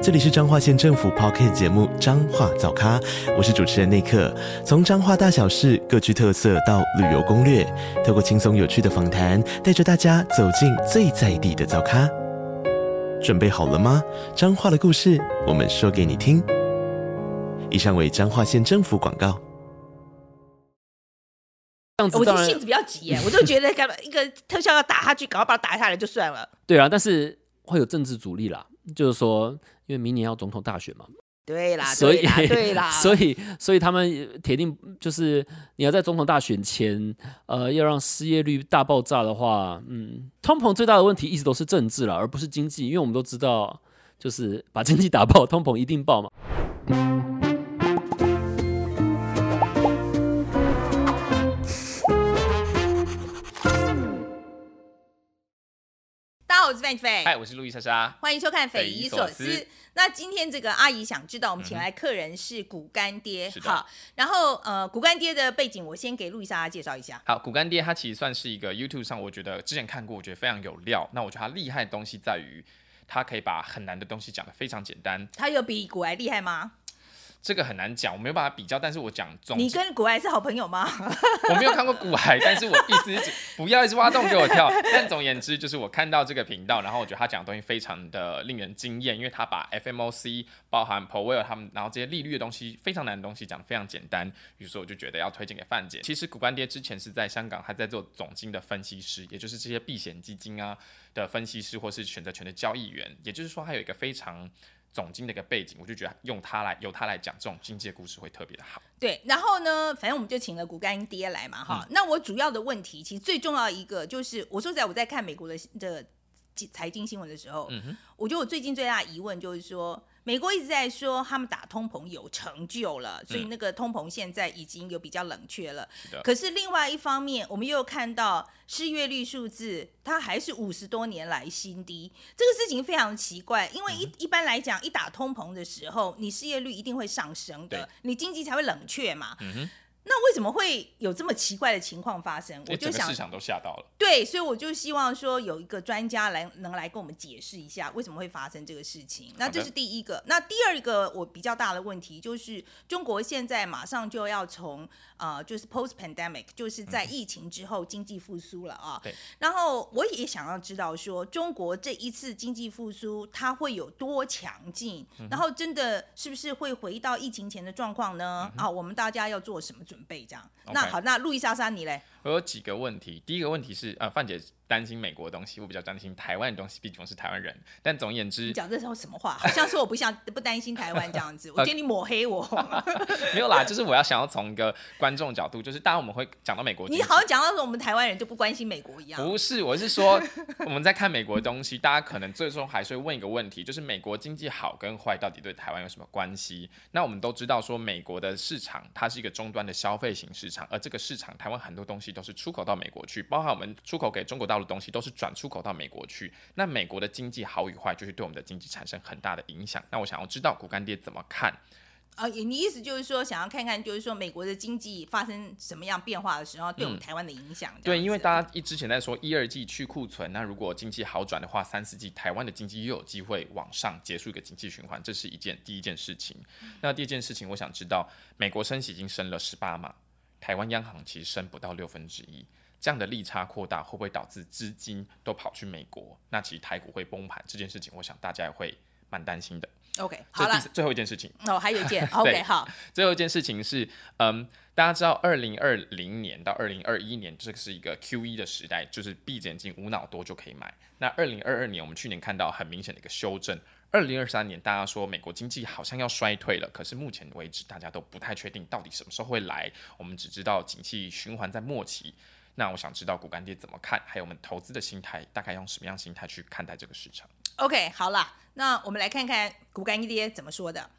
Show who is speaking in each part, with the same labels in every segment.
Speaker 1: 这里是彰化县政府 Podcast 节目《彰化早咖》，我是主持人内克。从彰化大小事各具特色到旅游攻略，透过轻松有趣的访谈，带着大家走进最在地的早咖。准备好了吗？彰化的故事，我们说给你听。以上为彰化县政府广告。
Speaker 2: 我就性子比较急耶，我就觉得干嘛一个特效要打下去，赶快把它打下来就算了。
Speaker 3: 对啊，但是会有政治阻力啦，就是说。因为明年要总统大选嘛，
Speaker 2: 对啦，
Speaker 3: 所以
Speaker 2: 对啦，
Speaker 3: 所以所以他们铁定就是你要在总统大选前，呃，要让失业率大爆炸的话，嗯，通膨最大的问题一直都是政治啦，而不是经济，因为我们都知道，就是把经济打爆，通膨一定爆嘛。
Speaker 4: 嗨，我是路易莎莎，
Speaker 2: 欢迎收看《匪夷所思》。那今天这个阿姨想知道，我们请来客人是骨干爹，
Speaker 4: 嗯、
Speaker 2: 好，然后呃，骨干爹的背景，我先给路易莎莎介绍一下。
Speaker 4: 好，骨干爹他其实算是一个 YouTube 上，我觉得之前看过，我觉得非常有料。那我觉得他厉害的东西在于，他可以把很难的东西讲得非常简单。
Speaker 2: 他有比古埃厉害吗？
Speaker 4: 这个很难讲，我没有办法比较，但是我讲总。
Speaker 2: 你跟股癌是好朋友吗？
Speaker 4: 我没有看过股癌，但是我意思是不要一直挖洞给我跳。但总言之，就是我看到这个频道，然后我觉得他讲的东西非常的令人惊艳，因为他把 FMOC 包含 Powell 他们，然后这些利率的东西非常难的东西讲得非常简单，于是我就觉得要推荐给范姐。其实股干爹之前是在香港他在做总经的分析师，也就是这些避险基金啊的分析师，或是选择权的交易员，也就是说他有一个非常。总经的一个背景，我就觉得用它来由它来讲这种经济故事会特别的好。
Speaker 2: 对，然后呢，反正我们就请了股干爹来嘛，哈、嗯。那我主要的问题，其实最重要一个就是，我说实在，我在看美国的的财经新闻的时候，嗯，我觉得我最近最大的疑问就是说。美国一直在说他们打通膨有成就了，所以那个通膨现在已经有比较冷却了。嗯、可是另外一方面，我们又看到失业率数字，它还是五十多年来新低。这个事情非常奇怪，因为一、嗯、一般来讲，一打通膨的时候，你失业率一定会上升的，你经济才会冷却嘛。嗯那为什么会有这么奇怪的情况发生？我就想，
Speaker 4: 市场都吓到了。
Speaker 2: 对，所以我就希望说有一个专家来能来跟我们解释一下为什么会发生这个事情。那这是第一个。那第二个我比较大的问题就是，中国现在马上就要从呃，就是 post pandemic，就是在疫情之后经济复苏了啊。对。然后我也想要知道说，中国这一次经济复苏它会有多强劲？然后真的是不是会回到疫情前的状况呢？啊，我们大家要做什么准备？准备这样那好，那路易莎莎你嘞？
Speaker 4: 我有几个问题。第一个问题是，啊，范姐担心美国的东西，我比较担心台湾的东西，毕竟我是台湾人。但总而言之，
Speaker 2: 你讲这是什么话？好像说我不像不担心台湾这样子，我觉得你抹黑我。
Speaker 4: 没有啦，就是我要想要从一个观众角度，就是当然我们会讲到美国，
Speaker 2: 你好像讲到说我们台湾人就不关心美国一样。
Speaker 4: 不是，我是说我们在看美国的东西，大家可能最终还是会问一个问题，就是美国经济好跟坏到底对台湾有什么关系？那我们都知道说美国的市场它是一个终端的消费型市场，而这个市场台湾很多东西都是出口到美国去，包含我们出口给中国大陆的东西都是转出口到美国去。那美国的经济好与坏，就是对我们的经济产生很大的影响。那我想要知道股干爹怎么看？
Speaker 2: 啊，你意思就是说，想要看看，就是说美国的经济发生什么样变化的时候，对我们台湾的影响。
Speaker 4: 对，因为大家一之前在说一二季去库存，那如果经济好转的话，三四季台湾的经济又有机会往上结束一个经济循环，这是一件第一件事情。那第二件事情，我想知道，美国升息已经升了十八码，台湾央行其实升不到六分之一。这样的利差扩大会不会导致资金都跑去美国？那其实台股会崩盘这件事情，我想大家也会蛮担心的。
Speaker 2: OK，好了，
Speaker 4: 最后一件事情
Speaker 2: 哦，还有一件，OK，好，
Speaker 4: 最后一件事情是，嗯，大家知道，二零二零年到二零二一年，这个是一个 QE 的时代，就是闭着眼睛无脑多就可以买。那二零二二年，我们去年看到很明显的一个修正。二零二三年，大家说美国经济好像要衰退了，可是目前为止，大家都不太确定到底什么时候会来。我们只知道景气循环在末期。那我想知道股干爹怎么看，还有我们投资的心态，大概用什么样心态去看待这个市场
Speaker 2: ？OK，好了，那我们来看看股干爹怎么说的。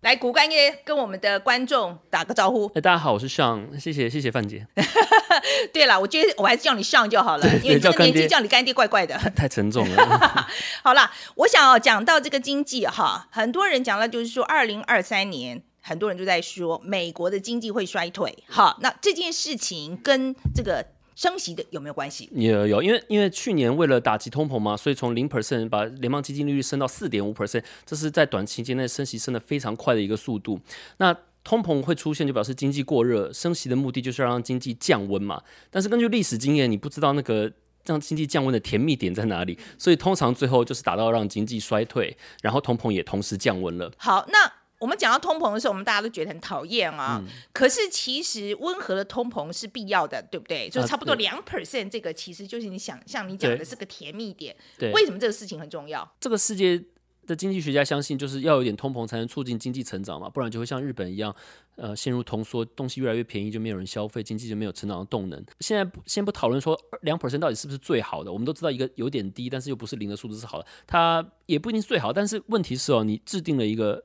Speaker 2: 来，股干爹跟我们的观众打个招呼。
Speaker 3: 哎，大家好，我是尚，谢谢谢谢范姐。
Speaker 2: 对了，我觉得我还是叫你尚就好了，因为这个年纪叫你干爹怪怪的，
Speaker 3: 太，太沉重了。
Speaker 2: 好了，我想哦，讲到这个经济哈，很多人讲到，就是说二零二三年，很多人就在说美国的经济会衰退。好，那这件事情跟这个。升息的有没有关系？
Speaker 3: 有有，因为因为去年为了打击通膨嘛，所以从零 percent 把联邦基金利率升到四点五 percent，这是在短期间内升息升的非常快的一个速度。那通膨会出现，就表示经济过热，升息的目的就是要让经济降温嘛。但是根据历史经验，你不知道那个让经济降温的甜蜜点在哪里，所以通常最后就是达到让经济衰退，然后通膨也同时降温了。
Speaker 2: 好，那。我们讲到通膨的时候，我们大家都觉得很讨厌啊。嗯、可是其实温和的通膨是必要的，对不对？就差不多两 percent，这个其实就是你想像你讲的是个甜蜜点。对，为什么这个事情很重要？
Speaker 3: 这个世界的经济学家相信，就是要有一点通膨才能促进经济成长嘛，不然就会像日本一样，呃，陷入通缩，东西越来越便宜，就没有人消费，经济就没有成长的动能。现在先不讨论说两 percent 到底是不是最好的，我们都知道一个有点低，但是又不是零的数字是好的，它也不一定是最好。但是问题是哦，你制定了一个。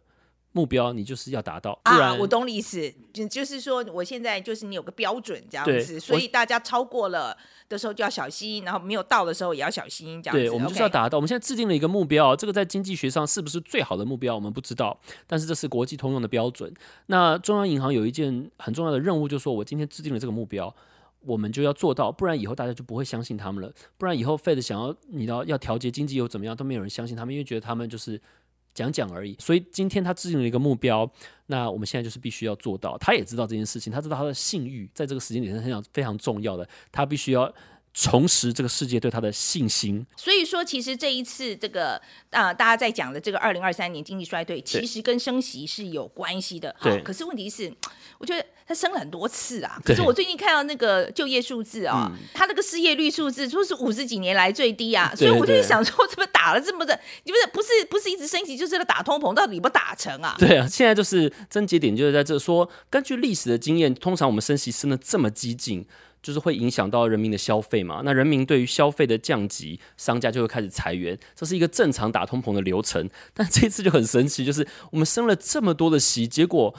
Speaker 3: 目标你就是要达到，不然、
Speaker 2: 啊、我懂你意思，就就是说，我现在就是你有个标准这样子，所以大家超过了的时候就要小心，然后没有到的时候也要小心这样子。
Speaker 3: 对，我们就是要达到。我们现在制定了一个目标，这个在经济学上是不是最好的目标，我们不知道，但是这是国际通用的标准。那中央银行有一件很重要的任务，就是说我今天制定了这个目标，我们就要做到，不然以后大家就不会相信他们了。不然以后 Fed 想要你要要调节经济又怎么样，都没有人相信他们，因为觉得他们就是。讲讲而已，所以今天他制定了一个目标，那我们现在就是必须要做到。他也知道这件事情，他知道他的信誉在这个时间点上非常非常重要的，他必须要。重拾这个世界对他的信心。
Speaker 2: 所以说，其实这一次这个啊、呃，大家在讲的这个二零二三年经济衰退，其实跟升息是有关系的。对。可是问题是，我觉得他升了很多次啊。可是我最近看到那个就业数字啊、他那个失业率数字说是五十几年来最低啊。所以我就想说，怎么打了这么的？你不是不是不是一直升级，就是在打通膨，到底不打成啊？
Speaker 3: 对啊，现在就是症结点就是在这说，根据历史的经验，通常我们升息升的这么激进。就是会影响到人民的消费嘛，那人民对于消费的降级，商家就会开始裁员，这是一个正常打通膨的流程。但这次就很神奇，就是我们升了这么多的息，结果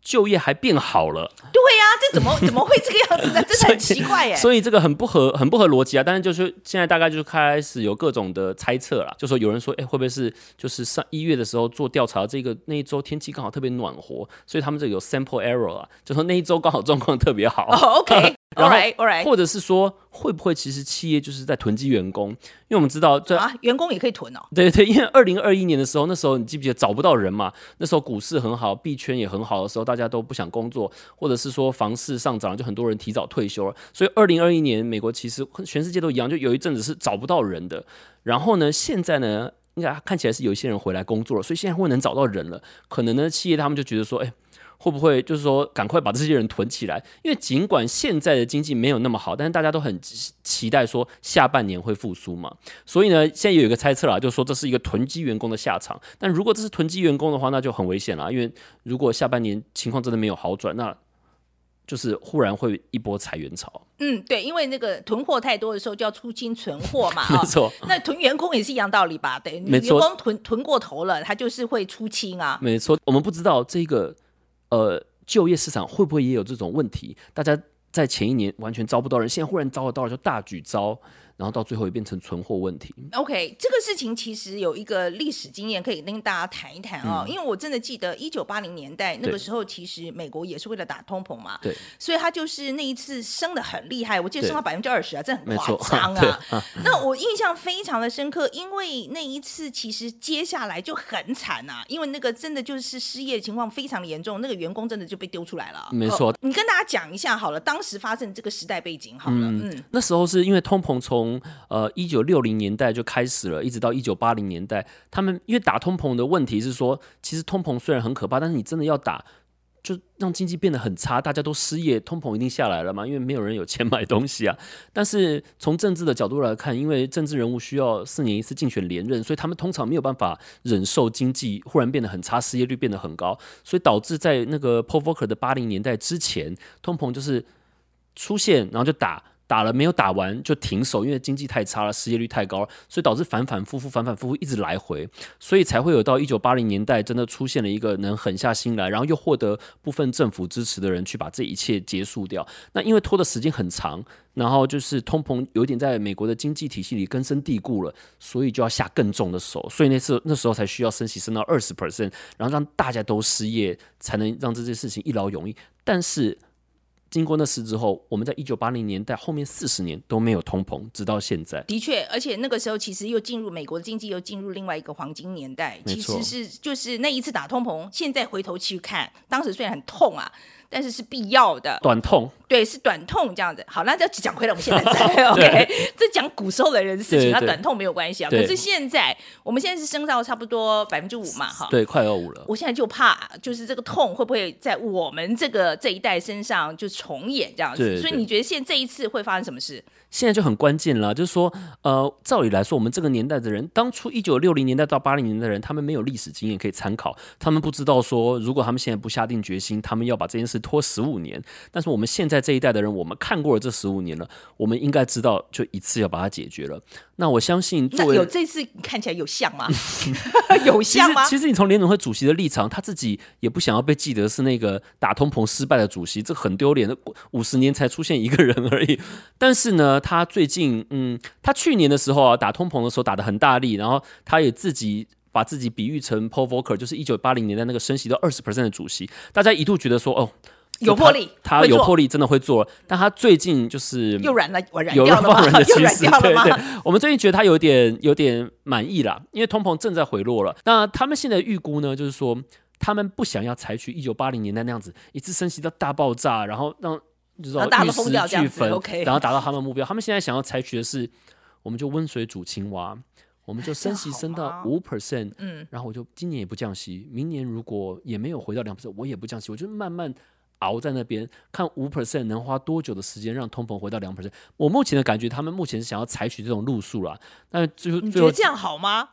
Speaker 3: 就业还变好了。
Speaker 2: 对呀、啊，这怎么怎么会这个样子呢？真的很奇怪耶。
Speaker 3: 所以这个很不合很不合逻辑啊。但是就是现在大概就开始有各种的猜测了，就说有人说，哎，会不会是就是上一月的时候做调查，这个那一周天气刚好特别暖和，所以他们这个有 sample error 啊，就说那一周刚好状况特别好。
Speaker 2: Oh, OK。
Speaker 3: 然后，或者是说，会不会其实企业就是在囤积员工？因为我们知道，这
Speaker 2: 啊，员工也可以囤哦。
Speaker 3: 对对，因为二零二一年的时候，那时候你记不记得找不到人嘛？那时候股市很好，币圈也很好的时候，大家都不想工作，或者是说房市上涨，就很多人提早退休了。所以二零二一年，美国其实全世界都一样，就有一阵子是找不到人的。然后呢，现在呢，应该看起来是有一些人回来工作了，所以现在会能找到人了。可能呢，企业他们就觉得说，哎。会不会就是说，赶快把这些人囤起来？因为尽管现在的经济没有那么好，但是大家都很期待说下半年会复苏嘛。所以呢，现在有一个猜测啦，就是说这是一个囤积员工的下场。但如果这是囤积员工的话，那就很危险了。因为如果下半年情况真的没有好转，那就是忽然会一波裁员潮。
Speaker 2: 嗯，对，因为那个囤货太多的时候，就要出清存货嘛。
Speaker 3: 没错，
Speaker 2: 那囤员工也是一样道理吧？对，
Speaker 3: 没错，
Speaker 2: 员工囤囤过头了，他就是会出清啊。
Speaker 3: 没错，我们不知道这个。呃，就业市场会不会也有这种问题？大家在前一年完全招不到人，现在忽然招得到了，就大举招。然后到最后也变成存货问题。
Speaker 2: OK，这个事情其实有一个历史经验可以跟大家谈一谈哦。嗯、因为我真的记得一九八零年代那个时候，其实美国也是为了打通膨嘛，对，所以他就是那一次升的很厉害，我记得升到百分之二十啊，这很夸张啊。啊那我印象非常的深刻，因为那一次其实接下来就很惨啊，因为那个真的就是失业情况非常的严重，那个员工真的就被丢出来了。
Speaker 3: 没错，
Speaker 2: 你跟大家讲一下好了，当时发生这个时代背景好了，嗯，
Speaker 3: 嗯那时候是因为通膨从从呃一九六零年代就开始了，一直到一九八零年代，他们因为打通膨的问题是说，其实通膨虽然很可怕，但是你真的要打，就让经济变得很差，大家都失业，通膨一定下来了嘛，因为没有人有钱买东西啊。但是从政治的角度来看，因为政治人物需要四年一次竞选连任，所以他们通常没有办法忍受经济忽然变得很差，失业率变得很高，所以导致在那个 p o v o k e r 的八零年代之前，通膨就是出现，然后就打。打了没有打完就停手，因为经济太差了，失业率太高，所以导致反反复复、反反复复一直来回，所以才会有到一九八零年代真的出现了一个能狠下心来，然后又获得部分政府支持的人去把这一切结束掉。那因为拖的时间很长，然后就是通膨有点在美国的经济体系里根深蒂固了，所以就要下更重的手，所以那次那时候才需要升息升到二十 percent，然后让大家都失业，才能让这件事情一劳永逸。但是。经过那次之后，我们在一九八零年代后面四十年都没有通膨，直到现在。
Speaker 2: 的确，而且那个时候其实又进入美国的经济又进入另外一个黄金年代。其实是就是那一次打通膨，现在回头去看，当时虽然很痛啊。但是是必要的，
Speaker 3: 短痛，
Speaker 2: 对，是短痛这样子。好，那就讲回来，我们现在 在 OK，这讲古时候的人的事情，那短痛没有关系啊。可是现在，我们现在是升到差不多百分之五嘛，哈，
Speaker 3: 对，快要五了。
Speaker 2: 我现在就怕，就是这个痛会不会在我们这个这一代身上就重演这样子？所以你觉得现在这一次会发生什么事？
Speaker 3: 现在就很关键了，就是说，呃，照理来说，我们这个年代的人，当初一九六零年代到八零年代的人，他们没有历史经验可以参考，他们不知道说，如果他们现在不下定决心，他们要把这件事拖十五年。但是我们现在这一代的人，我们看过了这十五年了，我们应该知道，就一次要把它解决了。那我相信，作为
Speaker 2: 有这次看起来有像吗？有像吗？
Speaker 3: 其实，其实你从联总会主席的立场，他自己也不想要被记得是那个打通膨失败的主席，这很丢脸的，五十年才出现一个人而已。但是呢，他最近，嗯，他去年的时候啊，打通膨的时候打的很大力，然后他也自己把自己比喻成 Paul Volcker，就是一九八零年代那个升息到二十 percent 的主席，大家一度觉得说，哦。
Speaker 2: 有魄力，
Speaker 3: 他有魄力，真的会做。但他最近就是
Speaker 2: 又软了，软
Speaker 3: 有了放人的趋势。
Speaker 2: 对对，
Speaker 3: 我们最近觉得他有点有点满意了，因为通膨正在回落了。那他们现在预估呢，就是说他们不想要采取一九八零年代那样子一次升息到大爆炸，然后让就是玉石俱焚，然后达到他们目标。他们现在想要采取的是，我们就温水煮青蛙，我们就升息升到五 percent，嗯，然后我就今年也不降息，明年如果也没有回到两 percent，我也不降息，我就慢慢。熬在那边看五 percent 能花多久的时间让通膨回到两 percent？我目前的感觉，他们目前是想要采取这种路数啦。那最后，
Speaker 2: 你觉得这样好吗？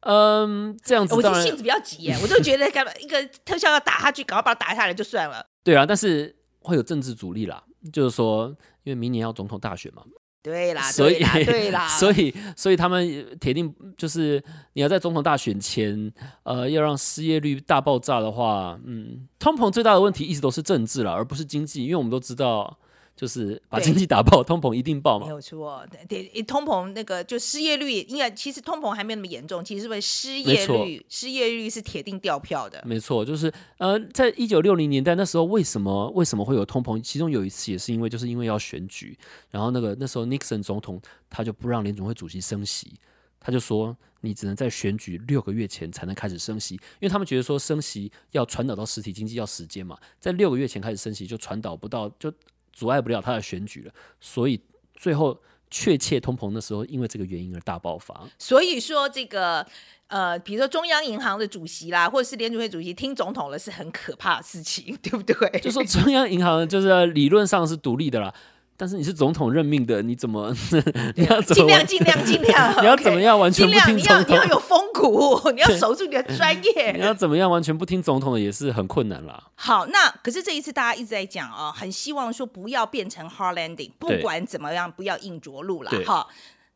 Speaker 3: 嗯，这样子，
Speaker 2: 我这性子比较急耶，我就觉得干嘛一个特效要打下去，赶快把它打下来就算了。
Speaker 3: 对啊，但是会有政治阻力啦，就是说，因为明年要总统大选嘛。
Speaker 2: 对啦，
Speaker 3: 所以
Speaker 2: 对啦，
Speaker 3: 所以所以他们铁定就是你要在总统大选前，呃，要让失业率大爆炸的话，嗯，通膨最大的问题一直都是政治了，而不是经济，因为我们都知道。就是把经济打爆，通膨一定爆嘛？
Speaker 2: 没有错，对，通膨那个就失业率，因为其实通膨还没那么严重，其实是因为失业率，失业率是铁定掉票的。
Speaker 3: 没错，就是呃，在一九六零年代那时候，为什么为什么会有通膨？其中有一次也是因为就是因为要选举，然后那个那时候 Nixon 总统他就不让联总会主席升息，他就说你只能在选举六个月前才能开始升息，因为他们觉得说升息要传导到实体经济要时间嘛，在六个月前开始升息就传导不到就。阻碍不了他的选举了，所以最后确切通膨的时候，因为这个原因而大爆发。
Speaker 2: 所以说，这个呃，比如说中央银行的主席啦，或者是联储会主席听总统了，是很可怕的事情，对不对？
Speaker 3: 就说中央银行就是理论上是独立的啦。但是你是总统任命的，你怎么 你要怎么
Speaker 2: 尽量尽量尽量？
Speaker 3: 你要怎么样完全不听总统？
Speaker 2: 你要你要有风骨，你要守住你的专业。
Speaker 3: 你要怎么样完全不听总统的也是很困难啦。
Speaker 2: 好，那可是这一次大家一直在讲啊，很希望说不要变成 hard landing，不管怎么样不要硬着陆了哈。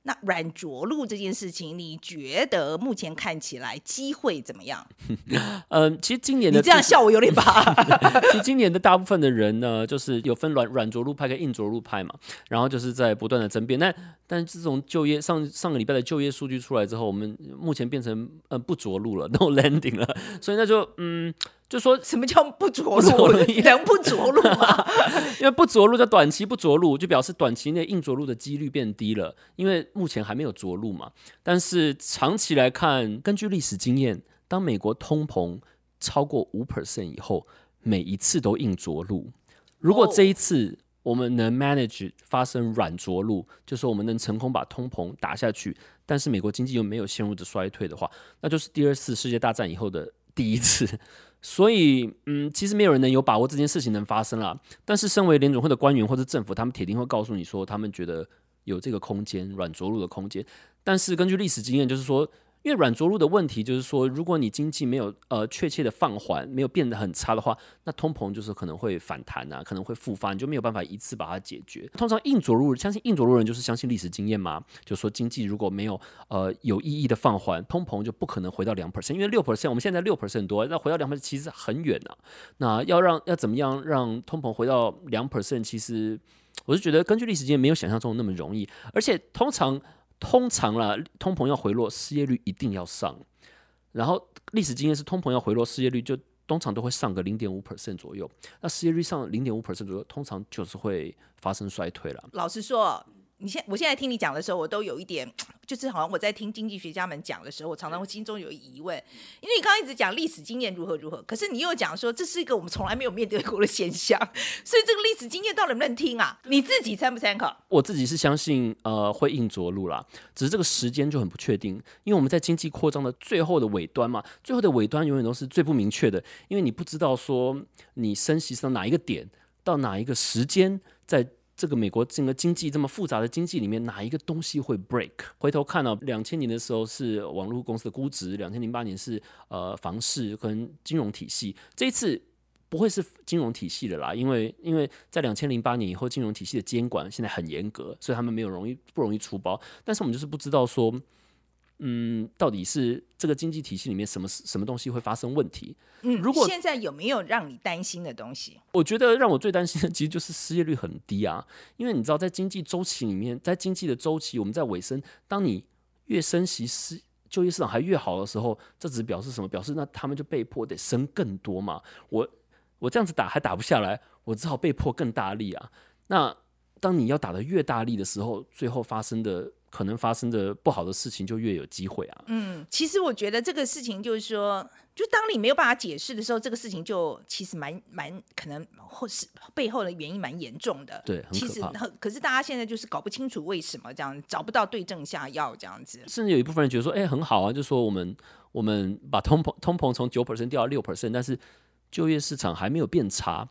Speaker 2: 那软着陆这件事情，你觉得目前看起来机会怎么样？
Speaker 3: 嗯，其实今年的
Speaker 2: 你这样笑我有点怕。
Speaker 3: 其实今年的大部分的人呢，就是有分软软着陆派跟硬着陆派嘛，然后就是在不断的争辩。那但自从就业上上个礼拜的就业数据出来之后，我们目前变成呃不着陆了，no landing 了，所以那就嗯。就说
Speaker 2: 什么叫不着陆？能不着陆吗？
Speaker 3: 因为不着陆叫短期不着陆，就表示短期内硬着陆的几率变低了。因为目前还没有着陆嘛。但是长期来看，根据历史经验，当美国通膨超过五 percent 以后，每一次都硬着陆。如果这一次我们能 manage 发生软着陆，就是我们能成功把通膨打下去，但是美国经济又没有陷入的衰退的话，那就是第二次世界大战以后的第一次。所以，嗯，其实没有人能有把握这件事情能发生啦。但是，身为联总会的官员或者政府，他们铁定会告诉你说，他们觉得有这个空间，软着陆的空间。但是，根据历史经验，就是说，因为软着陆的问题就是说，如果你经济没有呃确切的放缓，没有变得很差的话，那通膨就是可能会反弹啊，可能会复发，你就没有办法一次把它解决。通常硬着陆，相信硬着陆人就是相信历史经验嘛，就说经济如果没有呃有意义的放缓，通膨就不可能回到两 percent，因为六 percent 我们现在六 percent 多，那回到两 percent 其实很远啊。那要让要怎么样让通膨回到两 percent，其实我是觉得根据历史经验没有想象中那么容易，而且通常。通常啦，通膨要回落，失业率一定要上。然后历史经验是，通膨要回落，失业率就通常都会上个零点五 percent 左右。那失业率上零点五 percent 左右，通常就是会发生衰退了。
Speaker 2: 老实说。你现我现在听你讲的时候，我都有一点，就是好像我在听经济学家们讲的时候，我常常会心中有疑问，因为你刚刚一直讲历史经验如何如何，可是你又讲说这是一个我们从来没有面对过的现象，所以这个历史经验到底能不能听啊？你自己参不参考？
Speaker 3: 我自己是相信，呃，会硬着陆啦，只是这个时间就很不确定，因为我们在经济扩张的最后的尾端嘛，最后的尾端永远都是最不明确的，因为你不知道说你升息到哪一个点，到哪一个时间在。这个美国整个经济这么复杂的经济里面，哪一个东西会 break？回头看到两千年的时候是网络公司的估值，两千零八年是呃房市跟金融体系，这一次不会是金融体系的啦，因为因为在两千零八年以后，金融体系的监管现在很严格，所以他们没有容易不容易出包，但是我们就是不知道说。嗯，到底是这个经济体系里面什么什么东西会发生问题？
Speaker 2: 嗯，如果现在有没有让你担心的东西？
Speaker 3: 我觉得让我最担心的其实就是失业率很低啊，因为你知道，在经济周期里面，在经济的周期，我们在尾声，当你越升息，失就业市场还越好的时候，这只表示什么？表示那他们就被迫得升更多嘛。我我这样子打还打不下来，我只好被迫更大力啊。那当你要打得越大力的时候，最后发生的。可能发生的不好的事情就越有机会啊。
Speaker 2: 嗯，其实我觉得这个事情就是说，就当你没有办法解释的时候，这个事情就其实蛮蛮可能或是背后的原因蛮严重的。
Speaker 3: 对，
Speaker 2: 其实可是大家现在就是搞不清楚为什么这样，找不到对症下药这样子。
Speaker 3: 甚至有一部分人觉得说，哎，很好啊，就说我们我们把通膨通膨从九 percent 掉到六 percent，但是就业市场还没有变差。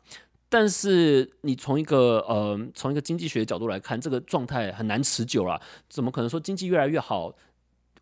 Speaker 3: 但是你从一个呃从一个经济学的角度来看，这个状态很难持久啊！怎么可能说经济越来越好，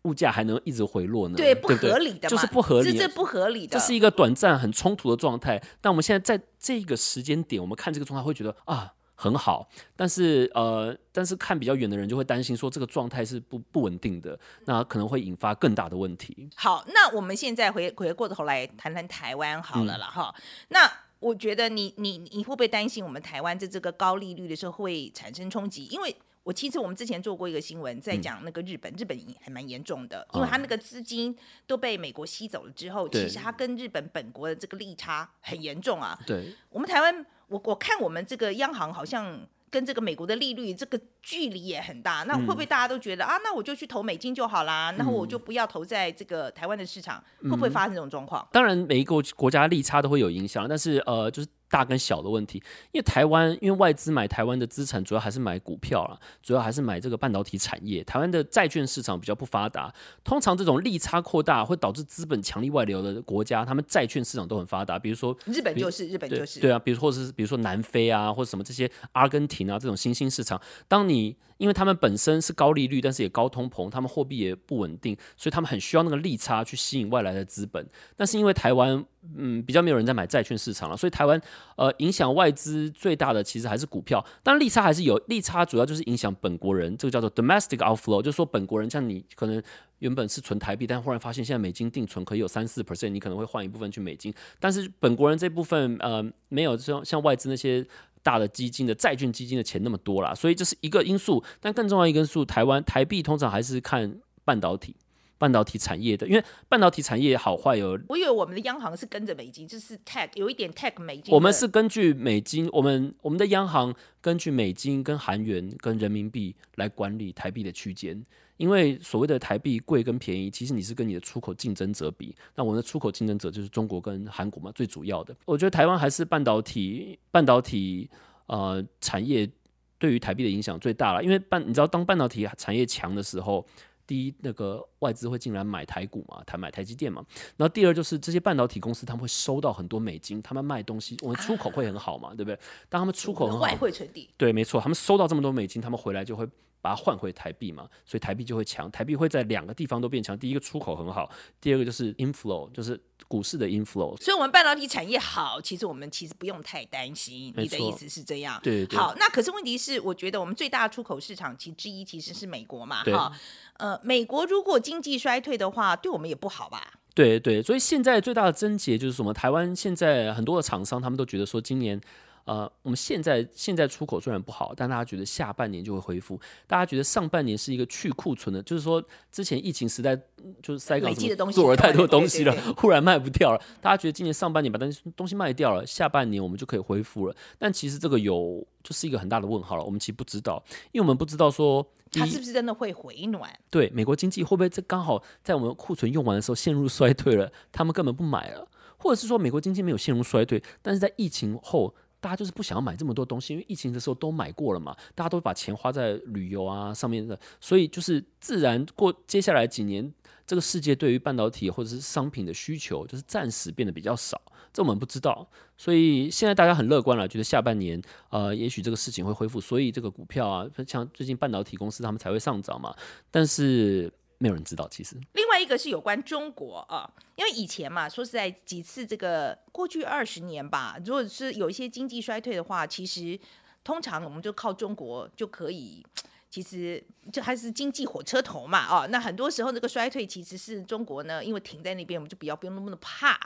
Speaker 3: 物价还能一直回落呢？
Speaker 2: 对，不合理的嘛，
Speaker 3: 就是不合理，
Speaker 2: 这这不合理的，
Speaker 3: 这是一个短暂很冲突的状态。但我们现在在这个时间点，我们看这个状态会觉得啊很好，但是呃，但是看比较远的人就会担心说这个状态是不不稳定的，那可能会引发更大的问题。
Speaker 2: 好，那我们现在回回过头来谈谈台湾好了啦哈、嗯，那。我觉得你你你会不会担心我们台湾在这个高利率的时候会产生冲击？因为我其实我们之前做过一个新闻，在讲那个日本，嗯、日本还蛮严重的，因为他那个资金都被美国吸走了之后，其实他跟日本本国的这个利差很严重啊。
Speaker 3: 对，
Speaker 2: 我们台湾，我我看我们这个央行好像。跟这个美国的利率这个距离也很大，那会不会大家都觉得、嗯、啊，那我就去投美金就好啦，然后我就不要投在这个台湾的市场，嗯、会不会发生这种状况？
Speaker 3: 当然，每一个国家利差都会有影响，但是呃，就是。大跟小的问题，因为台湾，因为外资买台湾的资产，主要还是买股票啦，主要还是买这个半导体产业。台湾的债券市场比较不发达，通常这种利差扩大会导致资本强力外流的国家，他们债券市场都很发达。比如说
Speaker 2: 日本就是日本就是
Speaker 3: 对，对啊，比如或者是比如说南非啊，或者什么这些阿根廷啊这种新兴市场，当你因为他们本身是高利率，但是也高通膨，他们货币也不稳定，所以他们很需要那个利差去吸引外来的资本。但是因为台湾嗯比较没有人在买债券市场了，所以台湾呃影响外资最大的其实还是股票。当然利差还是有，利差主要就是影响本国人，这个叫做 domestic outflow，就是说本国人像你可能原本是存台币，但忽然发现现在美金定存可以有三四 percent，你可能会换一部分去美金。但是本国人这部分呃没有像像外资那些。大的基金的债券基金的钱那么多啦，所以这是一个因素。但更重要一个因素，台湾台币通常还是看半导体、半导体产业的，因为半导体产业好坏有。
Speaker 2: 我以为我们的央行是跟着美金，就是 tag 有一点 tag 美金。
Speaker 3: 我们是根据美金，我们我们的央行根据美金、跟韩元、跟人民币来管理台币的区间。因为所谓的台币贵跟便宜，其实你是跟你的出口竞争者比。那我们的出口竞争者就是中国跟韩国嘛，最主要的。我觉得台湾还是半导体，半导体呃产业对于台币的影响最大了。因为半，你知道，当半导体产业强的时候，第一，那个外资会进来买台股嘛，台买台积电嘛。然后第二就是这些半导体公司他们会收到很多美金，他们卖东西，我们出口会很好嘛，啊、对不对？当他们出口很好，
Speaker 2: 外汇存底。
Speaker 3: 对，没错，他们收到这么多美金，他们回来就会。把它换回台币嘛，所以台币就会强，台币会在两个地方都变强。第一个出口很好，第二个就是 inflow，就是股市的 inflow。
Speaker 2: 所以，我们半导体产业好，其实我们其实不用太担心。你的意思是这样？
Speaker 3: 对，对，对。
Speaker 2: 好，那可是问题是，我觉得我们最大的出口市场其之一其实是美国嘛，哈。呃，美国如果经济衰退的话，对我们也不好吧？
Speaker 3: 对对，所以现在最大的症结就是什么？台湾现在很多的厂商他们都觉得说今年。呃，我们现在现在出口虽然不好，但大家觉得下半年就会恢复。大家觉得上半年是一个去库存的，就是说之前疫情时代就是塞港什么做了太多东西了，忽然卖不掉了。大家觉得今年上半年把东西东西卖掉了，下半年我们就可以恢复了。但其实这个有就是一个很大的问号了。我们其实不知道，因为我们不知道说
Speaker 2: 它是不是真的会回暖。
Speaker 3: 对，美国经济会不会这刚好在我们库存用完的时候陷入衰退了？他们根本不买了，或者是说美国经济没有陷入衰退，但是在疫情后。大家就是不想要买这么多东西，因为疫情的时候都买过了嘛，大家都把钱花在旅游啊上面的，所以就是自然过接下来几年，这个世界对于半导体或者是商品的需求就是暂时变得比较少，这我们不知道，所以现在大家很乐观了，觉得下半年呃也许这个事情会恢复，所以这个股票啊，像最近半导体公司他们才会上涨嘛，但是。没有人知道，其实
Speaker 2: 另外一个是有关中国啊，因为以前嘛，说实在几次这个过去二十年吧，如果是有一些经济衰退的话，其实通常我们就靠中国就可以。其实就还是经济火车头嘛，哦，那很多时候那个衰退其实是中国呢，因为停在那边，我们就比较不用那么的怕。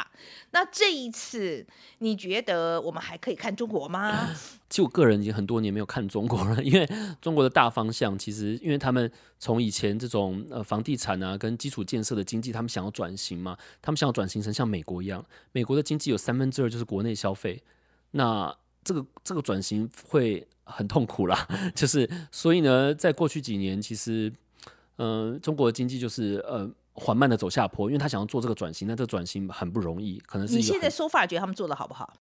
Speaker 2: 那这一次，你觉得我们还可以看中国吗？
Speaker 3: 其实我个人已经很多年没有看中国了，因为中国的大方向其实，因为他们从以前这种呃房地产啊跟基础建设的经济，他们想要转型嘛，他们想要转型成像美国一样，美国的经济有三分之二就是国内消费，那这个这个转型会。很痛苦啦，就是所以呢，在过去几年，其实，嗯、呃，中国的经济就是呃缓慢的走下坡，因为他想要做这个转型，那这个转型很不容易，可能是
Speaker 2: 你现在 so far 觉得他们做的好不好？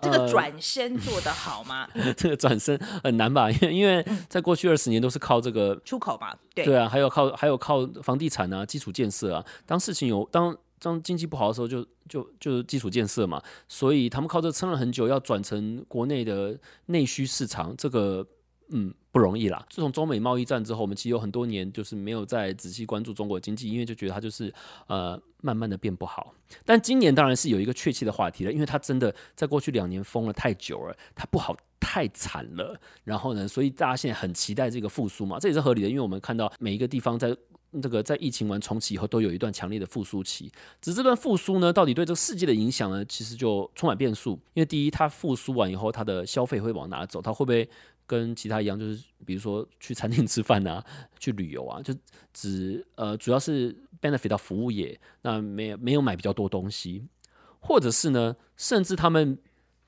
Speaker 2: 这个转身做得好吗？
Speaker 3: 呃、这个转身很难吧？因为因为在过去二十年都是靠这个
Speaker 2: 出口嘛，对
Speaker 3: 对啊，还有靠还有靠房地产啊，基础建设啊，当事情有当。当经济不好的时候就，就就是基础建设嘛，所以他们靠这撑了很久，要转成国内的内需市场，这个嗯不容易啦。自从中美贸易战之后，我们其实有很多年就是没有再仔细关注中国经济，因为就觉得它就是呃慢慢的变不好。但今年当然是有一个确切的话题了，因为它真的在过去两年封了太久了，它不好太惨了。然后呢，所以大家现在很期待这个复苏嘛，这也是合理的，因为我们看到每一个地方在。这个在疫情完重启以后，都有一段强烈的复苏期。只是这段复苏呢，到底对这个世界的影响呢，其实就充满变数。因为第一，它复苏完以后，它的消费会往哪走？它会不会跟其他一样，就是比如说去餐厅 吃饭啊，去旅游啊，就只呃主要是 benefit 到服务业，那没没有买比较多东西，或者是呢，甚至他们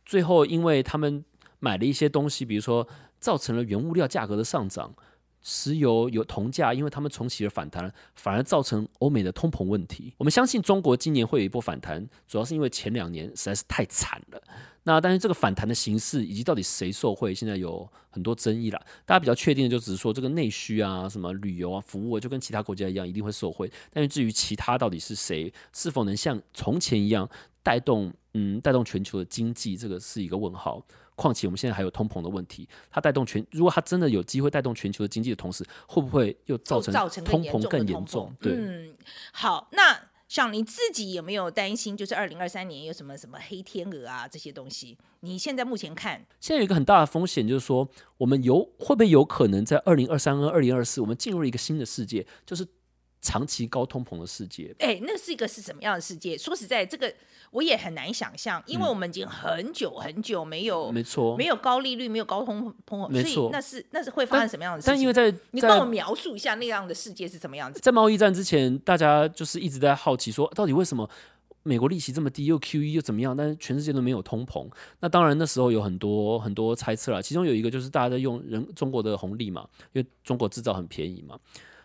Speaker 3: 最后因为他们买了一些东西，比如说造成了原物料价格的上涨。石油有铜价，因为他们重启了反弹，反而造成欧美的通膨问题。我们相信中国今年会有一波反弹，主要是因为前两年实在是太惨了。那但是这个反弹的形式以及到底谁受惠，现在有很多争议了。大家比较确定的就只是说这个内需啊、什么旅游啊、服务啊，就跟其他国家一样，一定会受惠。但是至于其他到底是谁，是否能像从前一样带动，嗯，带动全球的经济，这个是一个问号。况且我们现在还有通膨的问题，它带动全，如果它真的有机会带动全球的经济的同时，会不会又造成通膨更严重？对，
Speaker 2: 嗯，好，那像你自己有没有担心，就是二零二三年有什么什么黑天鹅啊这些东西？你现在目前看，
Speaker 3: 现在有一个很大的风险，就是说我们有会不会有可能在二零二三跟二零二四，我们进入一个新的世界，就是。长期高通膨的世界，
Speaker 2: 哎、欸，那是一个是什么样的世界？说实在，这个我也很难想象，因为我们已经很久很久没有，
Speaker 3: 嗯、没错，
Speaker 2: 没有高利率，没有高通膨，
Speaker 3: 没错，
Speaker 2: 所以那是那是会发生什么样的事情？
Speaker 3: 但因为在，在
Speaker 2: 你帮我描述一下那样的世界是什么样子？
Speaker 3: 在贸易战之前，大家就是一直在好奇说，到底为什么美国利息这么低，又 QE 又怎么样？但是全世界都没有通膨。那当然那时候有很多很多猜测了，其中有一个就是大家在用人中国的红利嘛，因为中国制造很便宜嘛。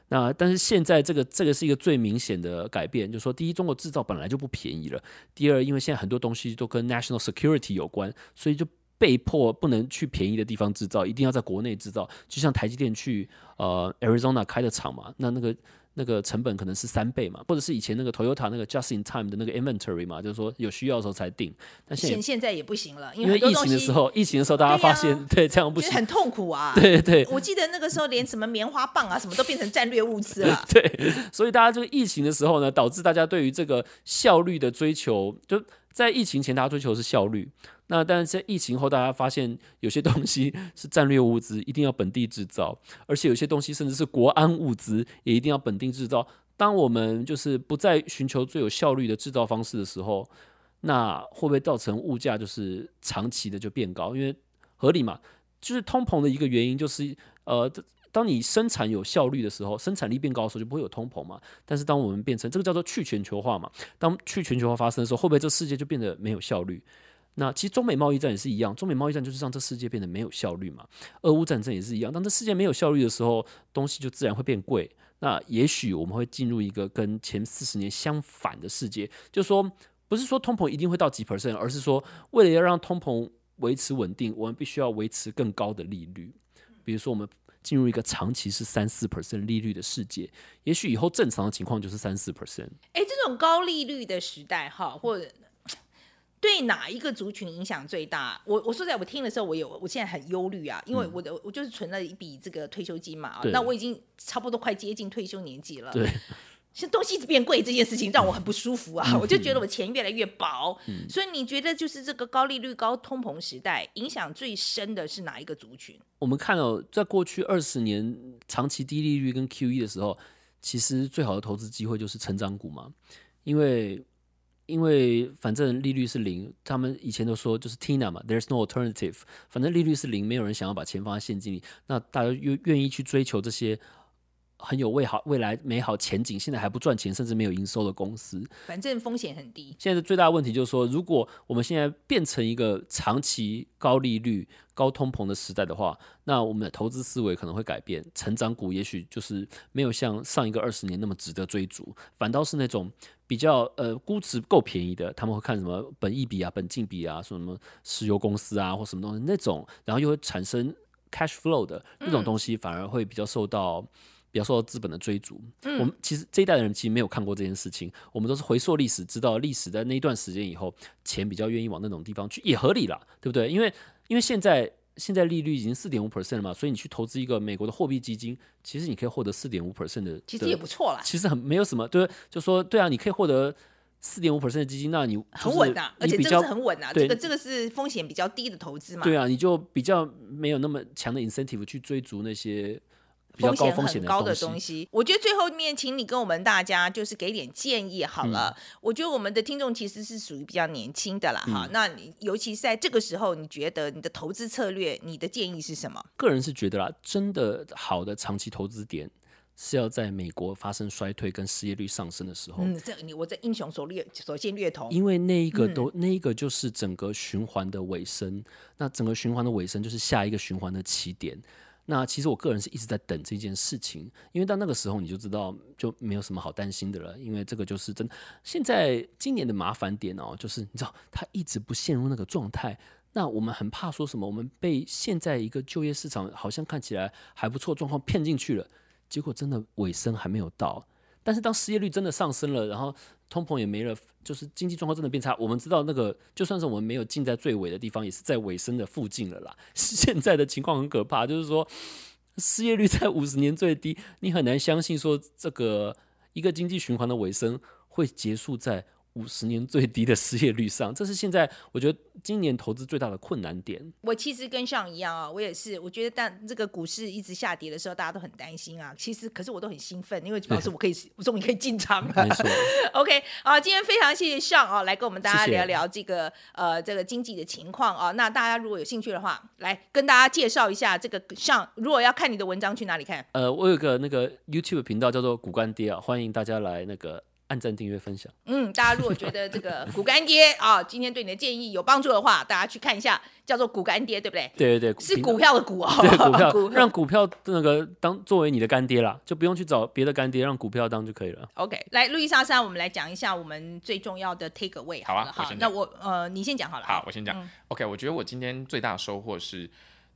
Speaker 3: 那但是现在这个这个是一个最明显的改变，就是说，第一，中国制造本来就不便宜了；第二，因为现在很多东西都跟 national security 有关，所以就被迫不能去便宜的地方制造，一定要在国内制造。就像台积电去呃 Arizona 开的厂嘛，那那个。那个成本可能是三倍嘛，或者是以前那个 Toyota 那个 Just in Time 的那个 Inventory 嘛，就是说有需要的时候才定。但现在
Speaker 2: 现在也不行了，
Speaker 3: 因为疫情的时候，疫情的时候大家发现对，啊、对这样不行，
Speaker 2: 很痛苦啊。
Speaker 3: 对对，
Speaker 2: 我记得那个时候连什么棉花棒啊什么都变成战略物资了。
Speaker 3: 对，所以大家这个疫情的时候呢，导致大家对于这个效率的追求就。在疫情前，大家追求的是效率。那但是在疫情后，大家发现有些东西 是战略物资，一定要本地制造；而且有些东西甚至是国安物资，也一定要本地制造。当我们就是不再寻求最有效率的制造方式的时候，那会不会造成物价就是长期的就变高？因为合理嘛，就是通膨的一个原因就是呃。当你生产有效率的时候，生产力变高的时候，就不会有通膨嘛。但是当我们变成这个叫做去全球化嘛，当去全球化发生的时候，会不会这世界就变得没有效率？那其实中美贸易战也是一样，中美贸易战就是让这世界变得没有效率嘛。俄乌战争也是一样，当这世界没有效率的时候，东西就自然会变贵。那也许我们会进入一个跟前四十年相反的世界，就是说，不是说通膨一定会到几 percent，而是说，为了要让通膨维持稳定，我们必须要维持更高的利率。比如说我们。进入一个长期是三四 percent 利率的世界，也许以后正常的情况就是三四 percent。
Speaker 2: 哎，这种高利率的时代，哈，或者对哪一个族群影响最大？我我说在我听的时候，我有，我现在很忧虑啊，因为我的、嗯、我就是存了一笔这个退休金嘛，那我已经差不多快接近退休年纪了。
Speaker 3: 对。
Speaker 2: 是东西一直变贵这件事情让我很不舒服啊！我就觉得我钱越来越薄，
Speaker 3: 嗯、
Speaker 2: 所以你觉得就是这个高利率、高通膨时代影响最深的是哪一个族群？
Speaker 3: 我们看到在过去二十年长期低利率跟 QE 的时候，其实最好的投资机会就是成长股嘛，因为因为反正利率是零，他们以前都说就是 TINA 嘛，There's no alternative，反正利率是零，没有人想要把钱放在现金里，那大家又愿意去追求这些。很有未好未来美好前景，现在还不赚钱，甚至没有营收的公司，
Speaker 2: 反正风险很低。
Speaker 3: 现在的最大的问题就是说，如果我们现在变成一个长期高利率、高通膨的时代的话，那我们的投资思维可能会改变。成长股也许就是没有像上一个二十年那么值得追逐，反倒是那种比较呃估值够便宜的，他们会看什么本益比啊、本净比啊，说什么石油公司啊或什么东西那种，然后又会产生 cash flow 的那种东西，反而会比较受到。比较受到资本的追逐，嗯、我们其实这一代的人其实没有看过这件事情。我们都是回溯历史，知道历史在那一段时间以后，钱比较愿意往那种地方去，也合理啦，对不对？因为因为现在现在利率已经四点五 percent 了嘛，所以你去投资一个美国的货币基金，其实你可以获得四点五 percent 的，
Speaker 2: 其实也不错啦。
Speaker 3: 其实很没有什么，对，就说对啊，你可以获得四点五 percent 的基金，那你
Speaker 2: 很稳啊，而且这个是很稳啊，这个这个是风险比较低的投资嘛。
Speaker 3: 对啊，你就比较没有那么强的 incentive 去追逐那些。
Speaker 2: 风险很高的东西，我觉得最后面，请你跟我们大家就是给点建议好了。嗯、我觉得我们的听众其实是属于比较年轻的啦，哈、嗯。那你尤其是在这个时候，你觉得你的投资策略，你的建议是什么？
Speaker 3: 个人是觉得啦，真的好的长期投资点是要在美国发生衰退跟失业率上升的时候。
Speaker 2: 嗯，这你我这英雄所略所见略同，
Speaker 3: 因为那一个都、嗯、那一个就是整个循环的尾声。那整个循环的尾声就是下一个循环的起点。那其实我个人是一直在等这件事情，因为到那个时候你就知道就没有什么好担心的了，因为这个就是真。现在今年的麻烦点哦，就是你知道他一直不陷入那个状态，那我们很怕说什么，我们被现在一个就业市场好像看起来还不错状况骗进去了，结果真的尾声还没有到。但是当失业率真的上升了，然后通膨也没了，就是经济状况真的变差，我们知道那个就算是我们没有进在最尾的地方，也是在尾声的附近了啦。现在的情况很可怕，就是说失业率在 五十年最低，你很难相信说这个一个经济循环的尾声会结束在。五十年最低的失业率上，这是现在我觉得今年投资最大的困难点。
Speaker 2: 我其实跟上一样啊，我也是，我觉得但这个股市一直下跌的时候，大家都很担心啊。其实，可是我都很兴奋，因为表示 我可以，我终于可以进场了。
Speaker 3: 没错。
Speaker 2: OK，好，今天非常谢谢上啊，来跟我们大家聊聊
Speaker 3: 这个
Speaker 2: 呃这个经济的情况啊。那大家如果有兴趣的话，来跟大家介绍一下这个上，如果要看你的文章，去哪里看？
Speaker 3: 呃，我有个那个 YouTube 频道叫做股干爹啊，欢迎大家来那个。按赞、订阅、分享。
Speaker 2: 嗯，大家如果觉得这个 股干爹啊，今天对你的建议有帮助的话，大家去看一下，叫做股干爹，对不对？
Speaker 3: 对对对，
Speaker 2: 是股票的股哦。
Speaker 3: 对，股票 让股票那个当作为你的干爹啦，就不用去找别的干爹，让股票当就可以了。
Speaker 2: OK，来，路易莎莎，我们来讲一下我们最重要的 take away 好。
Speaker 4: 好啊，
Speaker 2: 好，那我呃，你先讲好了。
Speaker 4: 好，我先讲。嗯、OK，我觉得我今天最大的收获是。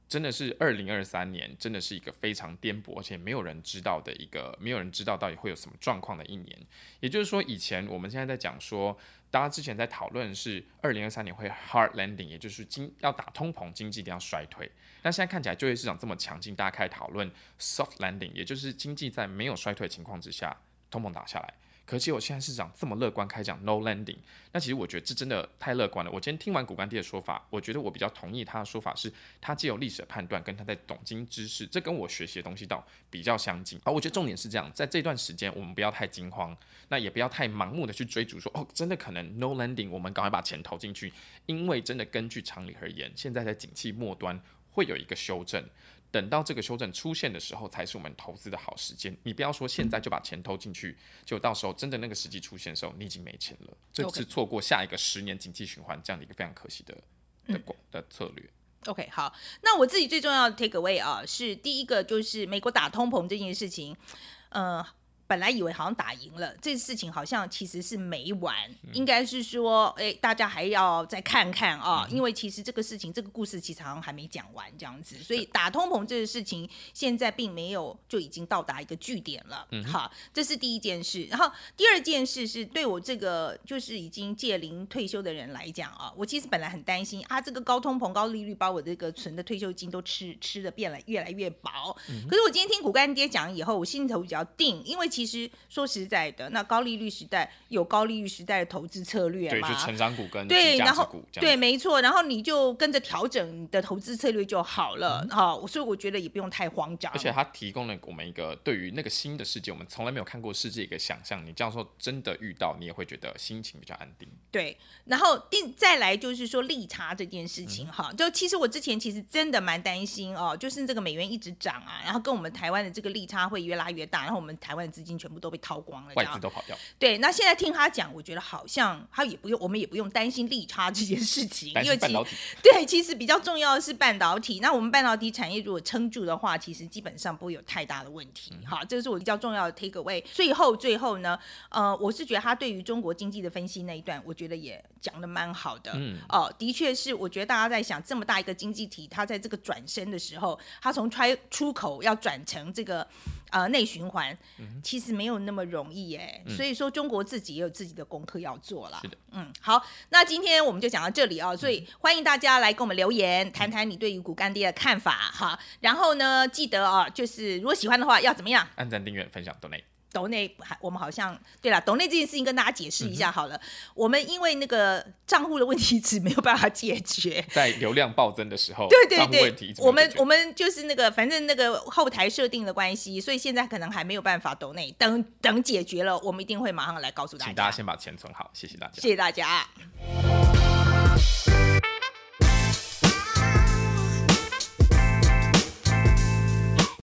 Speaker 4: 真的是二零二三年，真的是一个非常颠簸，而且没有人知道的一个，没有人知道到底会有什么状况的一年。也就是说，以前我们现在在讲说，大家之前在讨论是二零二三年会 hard landing，也就是经要打通膨，经济一定要衰退。但现在看起来就业市场这么强劲，大家开始讨论 soft landing，也就是经济在没有衰退的情况之下，通膨打下来。可惜我现在市场这么乐观，开讲 no landing，那其实我觉得这真的太乐观了。我今天听完股干爹的说法，我觉得我比较同意他的说法是，他既有历史的判断，跟他在懂经知识，这跟我学习的东西倒比较相近。而我觉得重点是这样，在这段时间我们不要太惊慌，那也不要太盲目的去追逐，说哦真的可能 no landing，我们赶快把钱投进去，因为真的根据常理而言，现在在景气末端会有一个修正。等到这个修正出现的时候，才是我们投资的好时间。你不要说现在就把钱投进去，就到时候真的那个时机出现的时候，你已经没钱了，这是错过下一个十年经济循环这样的一个非常可惜的的的策略。
Speaker 2: OK，好，那我自己最重要的 take away 啊，是第一个就是美国打通膨这件事情，呃。本来以为好像打赢了，这事情好像其实是没完，嗯、应该是说，哎，大家还要再看看啊，嗯、因为其实这个事情，这个故事其实好像还没讲完这样子，所以打通膨这个事情现在并没有就已经到达一个据点了。嗯，好，这是第一件事。然后第二件事是对我这个就是已经届龄退休的人来讲啊，我其实本来很担心啊，这个高通膨、高利率把我这个存的退休金都吃吃的变了越来越薄。嗯、可是我今天听骨干爹讲以后，我心头比较定，因为。其实说实在的，那高利率时代有高利率时代的投资策略嘛？
Speaker 4: 对，就成长股跟
Speaker 2: 对，
Speaker 4: 然
Speaker 2: 后对，没错，然后你就跟着调整你的投资策略就好了。好、嗯，所以我觉得也不用太慌张。
Speaker 4: 而且它提供了我们一个对于那个新的世界，我们从来没有看过世界一个想象。你这样说真的遇到，你也会觉得心情比较安定。
Speaker 2: 对，然后定再来就是说利差这件事情哈，嗯、就其实我之前其实真的蛮担心哦，就是这个美元一直涨啊，然后跟我们台湾的这个利差会越拉越大，然后我们台湾的资金。全部都被掏光了，
Speaker 4: 外资都跑掉。
Speaker 2: 对，那现在听他讲，我觉得好像他也不用，我们也不用担心利差这件事情，因为其实对，其实比较重要的是半导体。那我们半导体产业如果撑住的话，其实基本上不会有太大的问题。嗯、好，这是我比较重要的 take away。最后，最后呢，呃，我是觉得他对于中国经济的分析那一段，我觉得也讲的蛮好的。嗯，哦、呃，的确是，我觉得大家在想这么大一个经济体，它在这个转身的时候，它从出出口要转成这个。呃，内循环其实没有那么容易耶，嗯、所以说中国自己也有自己的功课要做了。是的，嗯，好，那今天我们就讲到这里啊，所以欢迎大家来跟我们留言，谈谈你对于骨干爹的看法哈。然后呢，记得啊，就是如果喜欢的话，要怎么样？
Speaker 4: 按赞、订阅、分享都内。
Speaker 2: 抖内还我们好像对了，抖内这件事情跟大家解释一下好了。嗯、我们因为那个账户的问题一直没有办法解决，
Speaker 4: 在流量暴增的时候，
Speaker 2: 对对对，我们我们就是那个反正那个后台设定的关系，所以现在可能还没有办法抖内。等等解决了，我们一定会马上来告诉大家。
Speaker 4: 请大家先把钱存好，谢谢大家，
Speaker 2: 谢谢大家。